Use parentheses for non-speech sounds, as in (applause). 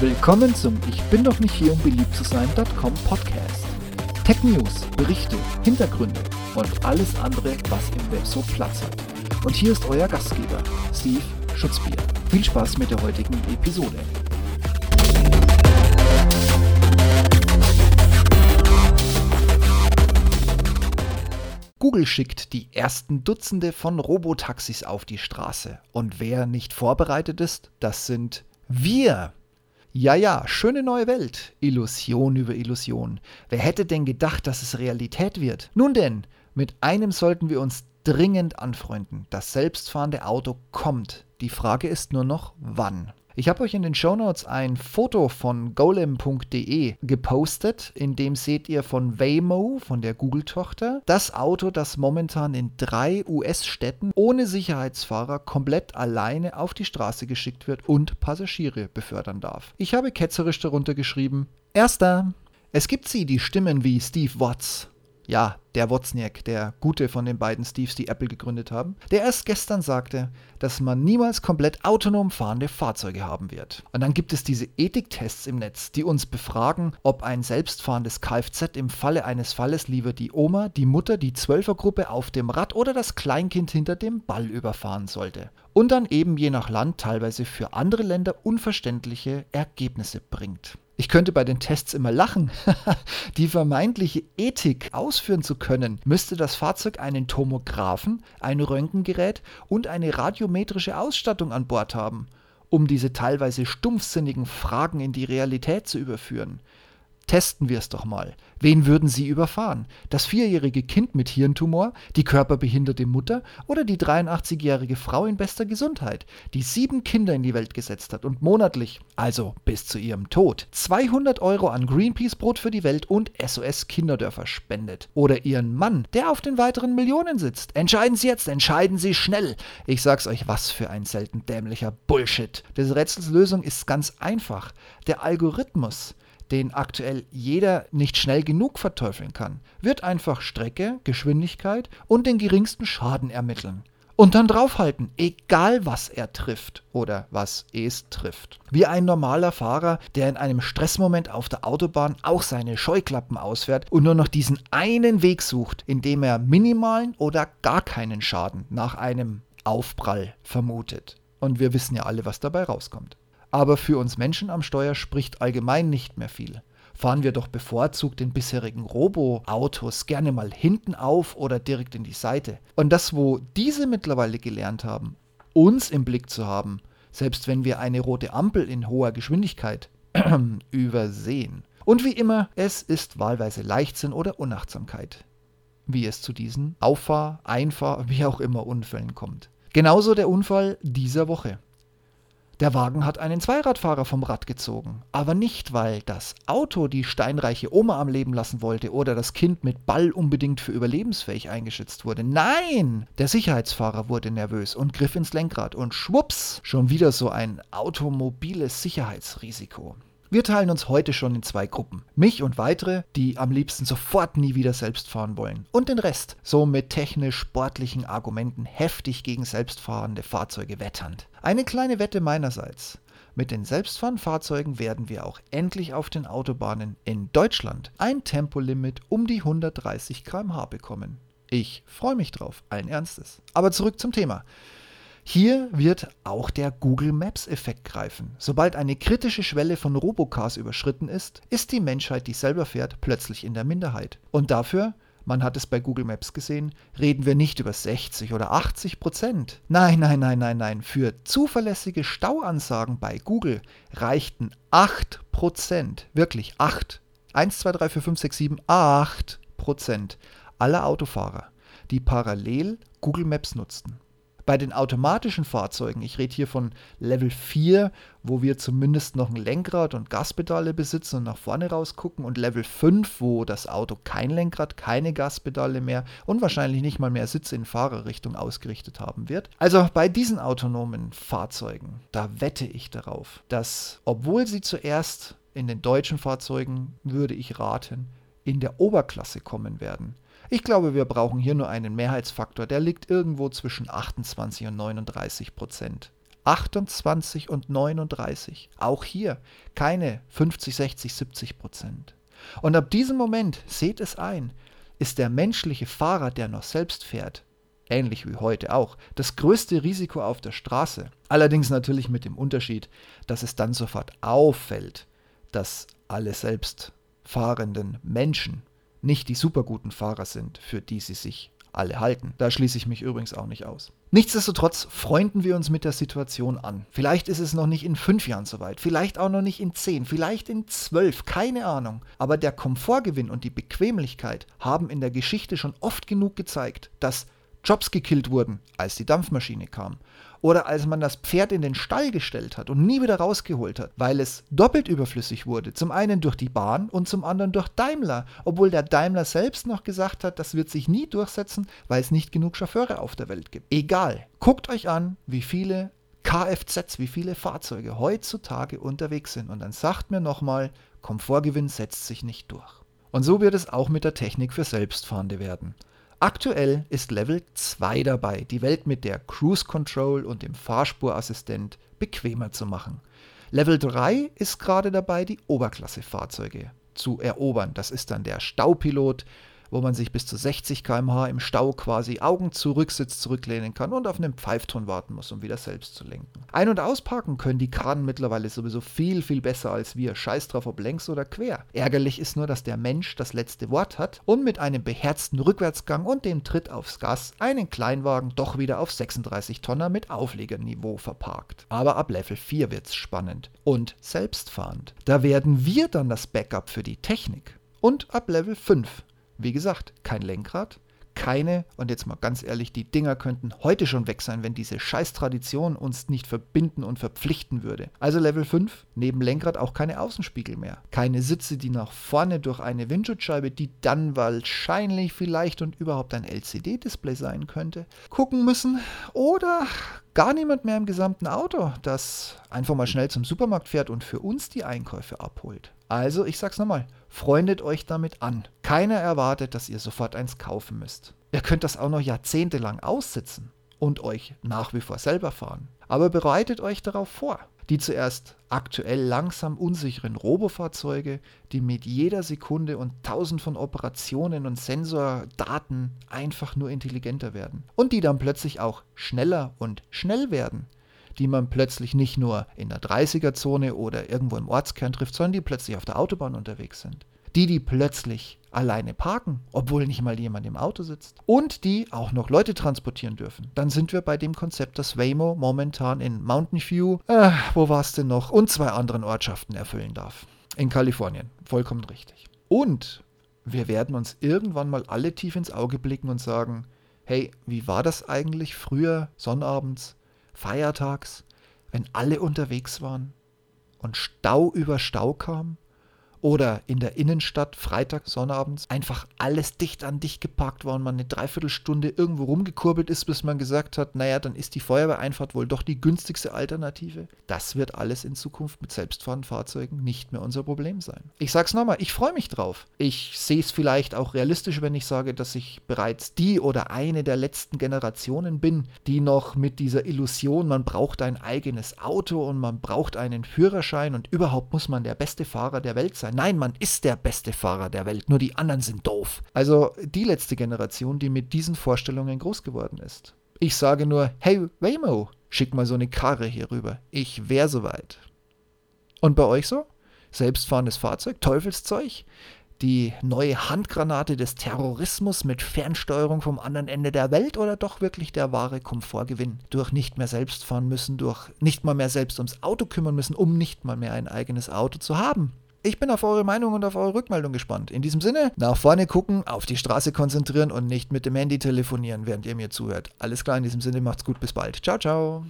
Willkommen zum Ich bin doch nicht hier, um beliebt zu sein.com Podcast. Tech News, Berichte, Hintergründe und alles andere, was im Web so Platz hat. Und hier ist euer Gastgeber, Steve Schutzbier. Viel Spaß mit der heutigen Episode. Google schickt die ersten Dutzende von Robotaxis auf die Straße. Und wer nicht vorbereitet ist, das sind wir. Ja, ja, schöne neue Welt. Illusion über Illusion. Wer hätte denn gedacht, dass es Realität wird? Nun denn, mit einem sollten wir uns dringend anfreunden. Das selbstfahrende Auto kommt. Die Frage ist nur noch, wann. Ich habe euch in den Shownotes ein Foto von golem.de gepostet, in dem seht ihr von Waymo, von der Google-Tochter, das Auto, das momentan in drei US-Städten ohne Sicherheitsfahrer komplett alleine auf die Straße geschickt wird und Passagiere befördern darf. Ich habe ketzerisch darunter geschrieben, Erster. Es gibt sie, die Stimmen wie Steve Watts, ja, der Wozniak, der gute von den beiden Steves, die Apple gegründet haben, der erst gestern sagte, dass man niemals komplett autonom fahrende Fahrzeuge haben wird. Und dann gibt es diese Ethiktests im Netz, die uns befragen, ob ein selbstfahrendes Kfz im Falle eines Falles lieber die Oma, die Mutter, die Zwölfergruppe auf dem Rad oder das Kleinkind hinter dem Ball überfahren sollte. Und dann eben je nach Land teilweise für andere Länder unverständliche Ergebnisse bringt. Ich könnte bei den Tests immer lachen. (laughs) Die vermeintliche Ethik ausführen zu können, müsste das Fahrzeug einen Tomographen, ein Röntgengerät und eine radiometrische Ausstattung an Bord haben, um diese teilweise stumpfsinnigen Fragen in die Realität zu überführen. Testen wir es doch mal. Wen würden Sie überfahren? Das vierjährige Kind mit Hirntumor, die körperbehinderte Mutter oder die 83-jährige Frau in bester Gesundheit, die sieben Kinder in die Welt gesetzt hat und monatlich, also bis zu ihrem Tod, 200 Euro an Greenpeace Brot für die Welt und SOS Kinderdörfer spendet? Oder Ihren Mann, der auf den weiteren Millionen sitzt? Entscheiden Sie jetzt, entscheiden Sie schnell. Ich sag's euch, was für ein selten dämlicher Bullshit. Des Rätsels Lösung ist ganz einfach. Der Algorithmus den aktuell jeder nicht schnell genug verteufeln kann, wird einfach Strecke, Geschwindigkeit und den geringsten Schaden ermitteln. Und dann draufhalten, egal was er trifft oder was es trifft. Wie ein normaler Fahrer, der in einem Stressmoment auf der Autobahn auch seine Scheuklappen ausfährt und nur noch diesen einen Weg sucht, in dem er minimalen oder gar keinen Schaden nach einem Aufprall vermutet. Und wir wissen ja alle, was dabei rauskommt aber für uns Menschen am Steuer spricht allgemein nicht mehr viel. Fahren wir doch bevorzugt den bisherigen Robo-Autos gerne mal hinten auf oder direkt in die Seite. Und das, wo diese mittlerweile gelernt haben, uns im Blick zu haben, selbst wenn wir eine rote Ampel in hoher Geschwindigkeit (clears throat) übersehen. Und wie immer, es ist wahlweise Leichtsinn oder Unachtsamkeit, wie es zu diesen Auffahr-, Einfahr-, wie auch immer Unfällen kommt. Genauso der Unfall dieser Woche. Der Wagen hat einen Zweiradfahrer vom Rad gezogen. Aber nicht, weil das Auto die steinreiche Oma am Leben lassen wollte oder das Kind mit Ball unbedingt für überlebensfähig eingeschätzt wurde. Nein! Der Sicherheitsfahrer wurde nervös und griff ins Lenkrad und schwupps, schon wieder so ein automobiles Sicherheitsrisiko. Wir teilen uns heute schon in zwei Gruppen. Mich und weitere, die am liebsten sofort nie wieder selbst fahren wollen. Und den Rest, so mit technisch-sportlichen Argumenten heftig gegen selbstfahrende Fahrzeuge wetternd. Eine kleine Wette meinerseits. Mit den selbstfahrenden Fahrzeugen werden wir auch endlich auf den Autobahnen in Deutschland ein Tempolimit um die 130 km/h bekommen. Ich freue mich drauf, allen Ernstes. Aber zurück zum Thema. Hier wird auch der Google Maps-Effekt greifen. Sobald eine kritische Schwelle von Robocars überschritten ist, ist die Menschheit, die selber fährt, plötzlich in der Minderheit. Und dafür man hat es bei Google Maps gesehen, reden wir nicht über 60 oder 80 Prozent. Nein, nein, nein, nein, nein. Für zuverlässige Stauansagen bei Google reichten 8 Prozent. Wirklich 8. 1, 2, 3, 4, 5, 6, 7, 8 Prozent aller Autofahrer, die parallel Google Maps nutzten. Bei den automatischen Fahrzeugen, ich rede hier von Level 4, wo wir zumindest noch ein Lenkrad und Gaspedale besitzen und nach vorne rausgucken, und Level 5, wo das Auto kein Lenkrad, keine Gaspedale mehr und wahrscheinlich nicht mal mehr Sitze in Fahrerrichtung ausgerichtet haben wird. Also bei diesen autonomen Fahrzeugen, da wette ich darauf, dass obwohl sie zuerst in den deutschen Fahrzeugen, würde ich raten, in der Oberklasse kommen werden. Ich glaube, wir brauchen hier nur einen Mehrheitsfaktor, der liegt irgendwo zwischen 28 und 39 Prozent. 28 und 39. Auch hier keine 50, 60, 70 Prozent. Und ab diesem Moment, seht es ein, ist der menschliche Fahrer, der noch selbst fährt, ähnlich wie heute auch, das größte Risiko auf der Straße. Allerdings natürlich mit dem Unterschied, dass es dann sofort auffällt, dass alle selbst fahrenden Menschen nicht die superguten Fahrer sind, für die sie sich alle halten. Da schließe ich mich übrigens auch nicht aus. Nichtsdestotrotz freunden wir uns mit der Situation an. Vielleicht ist es noch nicht in fünf Jahren soweit, vielleicht auch noch nicht in zehn, vielleicht in zwölf, keine Ahnung. Aber der Komfortgewinn und die Bequemlichkeit haben in der Geschichte schon oft genug gezeigt, dass Jobs gekillt wurden, als die Dampfmaschine kam oder als man das Pferd in den Stall gestellt hat und nie wieder rausgeholt hat, weil es doppelt überflüssig wurde. Zum einen durch die Bahn und zum anderen durch Daimler, obwohl der Daimler selbst noch gesagt hat, das wird sich nie durchsetzen, weil es nicht genug Chauffeure auf der Welt gibt. Egal. Guckt euch an, wie viele Kfz, wie viele Fahrzeuge heutzutage unterwegs sind und dann sagt mir nochmal, Komfortgewinn setzt sich nicht durch. Und so wird es auch mit der Technik für Selbstfahrende werden. Aktuell ist Level 2 dabei, die Welt mit der Cruise Control und dem Fahrspurassistent bequemer zu machen. Level 3 ist gerade dabei, die Oberklasse-Fahrzeuge zu erobern. Das ist dann der Staupilot, wo man sich bis zu 60 km/h im Stau quasi Augen zu Rücksitz zurücklehnen kann und auf einen Pfeifton warten muss, um wieder selbst zu lenken. Ein- und ausparken können die Karren mittlerweile sowieso viel, viel besser als wir. Scheiß drauf, ob längs oder quer. Ärgerlich ist nur, dass der Mensch das letzte Wort hat und mit einem beherzten Rückwärtsgang und dem Tritt aufs Gas einen Kleinwagen doch wieder auf 36 Tonner mit Auflegerniveau verparkt. Aber ab Level 4 wird's spannend und selbstfahrend. Da werden wir dann das Backup für die Technik. Und ab Level 5 wie gesagt, kein Lenkrad, keine, und jetzt mal ganz ehrlich, die Dinger könnten heute schon weg sein, wenn diese Scheiß-Tradition uns nicht verbinden und verpflichten würde. Also Level 5, neben Lenkrad auch keine Außenspiegel mehr. Keine Sitze, die nach vorne durch eine Windschutzscheibe, die dann wahrscheinlich vielleicht und überhaupt ein LCD-Display sein könnte, gucken müssen. Oder gar niemand mehr im gesamten Auto, das einfach mal schnell zum Supermarkt fährt und für uns die Einkäufe abholt. Also, ich sag's nochmal, freundet euch damit an. Keiner erwartet, dass ihr sofort eins kaufen müsst. Ihr könnt das auch noch jahrzehntelang aussitzen und euch nach wie vor selber fahren. Aber bereitet euch darauf vor. Die zuerst aktuell langsam unsicheren Robofahrzeuge, die mit jeder Sekunde und tausend von Operationen und Sensordaten einfach nur intelligenter werden. Und die dann plötzlich auch schneller und schnell werden die man plötzlich nicht nur in der 30er-Zone oder irgendwo im Ortskern trifft, sondern die plötzlich auf der Autobahn unterwegs sind. Die, die plötzlich alleine parken, obwohl nicht mal jemand im Auto sitzt. Und die auch noch Leute transportieren dürfen. Dann sind wir bei dem Konzept, das Waymo momentan in Mountain View, äh, wo war es denn noch, und zwei anderen Ortschaften erfüllen darf. In Kalifornien. Vollkommen richtig. Und wir werden uns irgendwann mal alle tief ins Auge blicken und sagen, hey, wie war das eigentlich früher sonnabends feiertags, wenn alle unterwegs waren und Stau über Stau kam oder in der Innenstadt Freitag, Sonnabends einfach alles dicht an dicht geparkt war und man eine Dreiviertelstunde irgendwo rumgekurbelt ist, bis man gesagt hat, naja, dann ist die Feuerwehreinfahrt wohl doch die günstigste Alternative. Das wird alles in Zukunft mit selbstfahrenden Fahrzeugen nicht mehr unser Problem sein. Ich sag's nochmal, ich freue mich drauf. Ich sehe es vielleicht auch realistisch, wenn ich sage, dass ich bereits die oder eine der letzten Generationen bin, die noch mit dieser Illusion, man braucht ein eigenes Auto und man braucht einen Führerschein und überhaupt muss man der beste Fahrer der Welt sein sein. Nein, man ist der beste Fahrer der Welt, nur die anderen sind doof. Also die letzte Generation, die mit diesen Vorstellungen groß geworden ist. Ich sage nur, hey Waymo, schick mal so eine Karre hier rüber. Ich wär soweit. Und bei euch so? Selbstfahrendes Fahrzeug, Teufelszeug? Die neue Handgranate des Terrorismus mit Fernsteuerung vom anderen Ende der Welt oder doch wirklich der wahre Komfortgewinn? Durch nicht mehr selbst fahren müssen, durch nicht mal mehr selbst ums Auto kümmern müssen, um nicht mal mehr ein eigenes Auto zu haben. Ich bin auf eure Meinung und auf eure Rückmeldung gespannt. In diesem Sinne, nach vorne gucken, auf die Straße konzentrieren und nicht mit dem Handy telefonieren, während ihr mir zuhört. Alles klar, in diesem Sinne, macht's gut, bis bald. Ciao, ciao.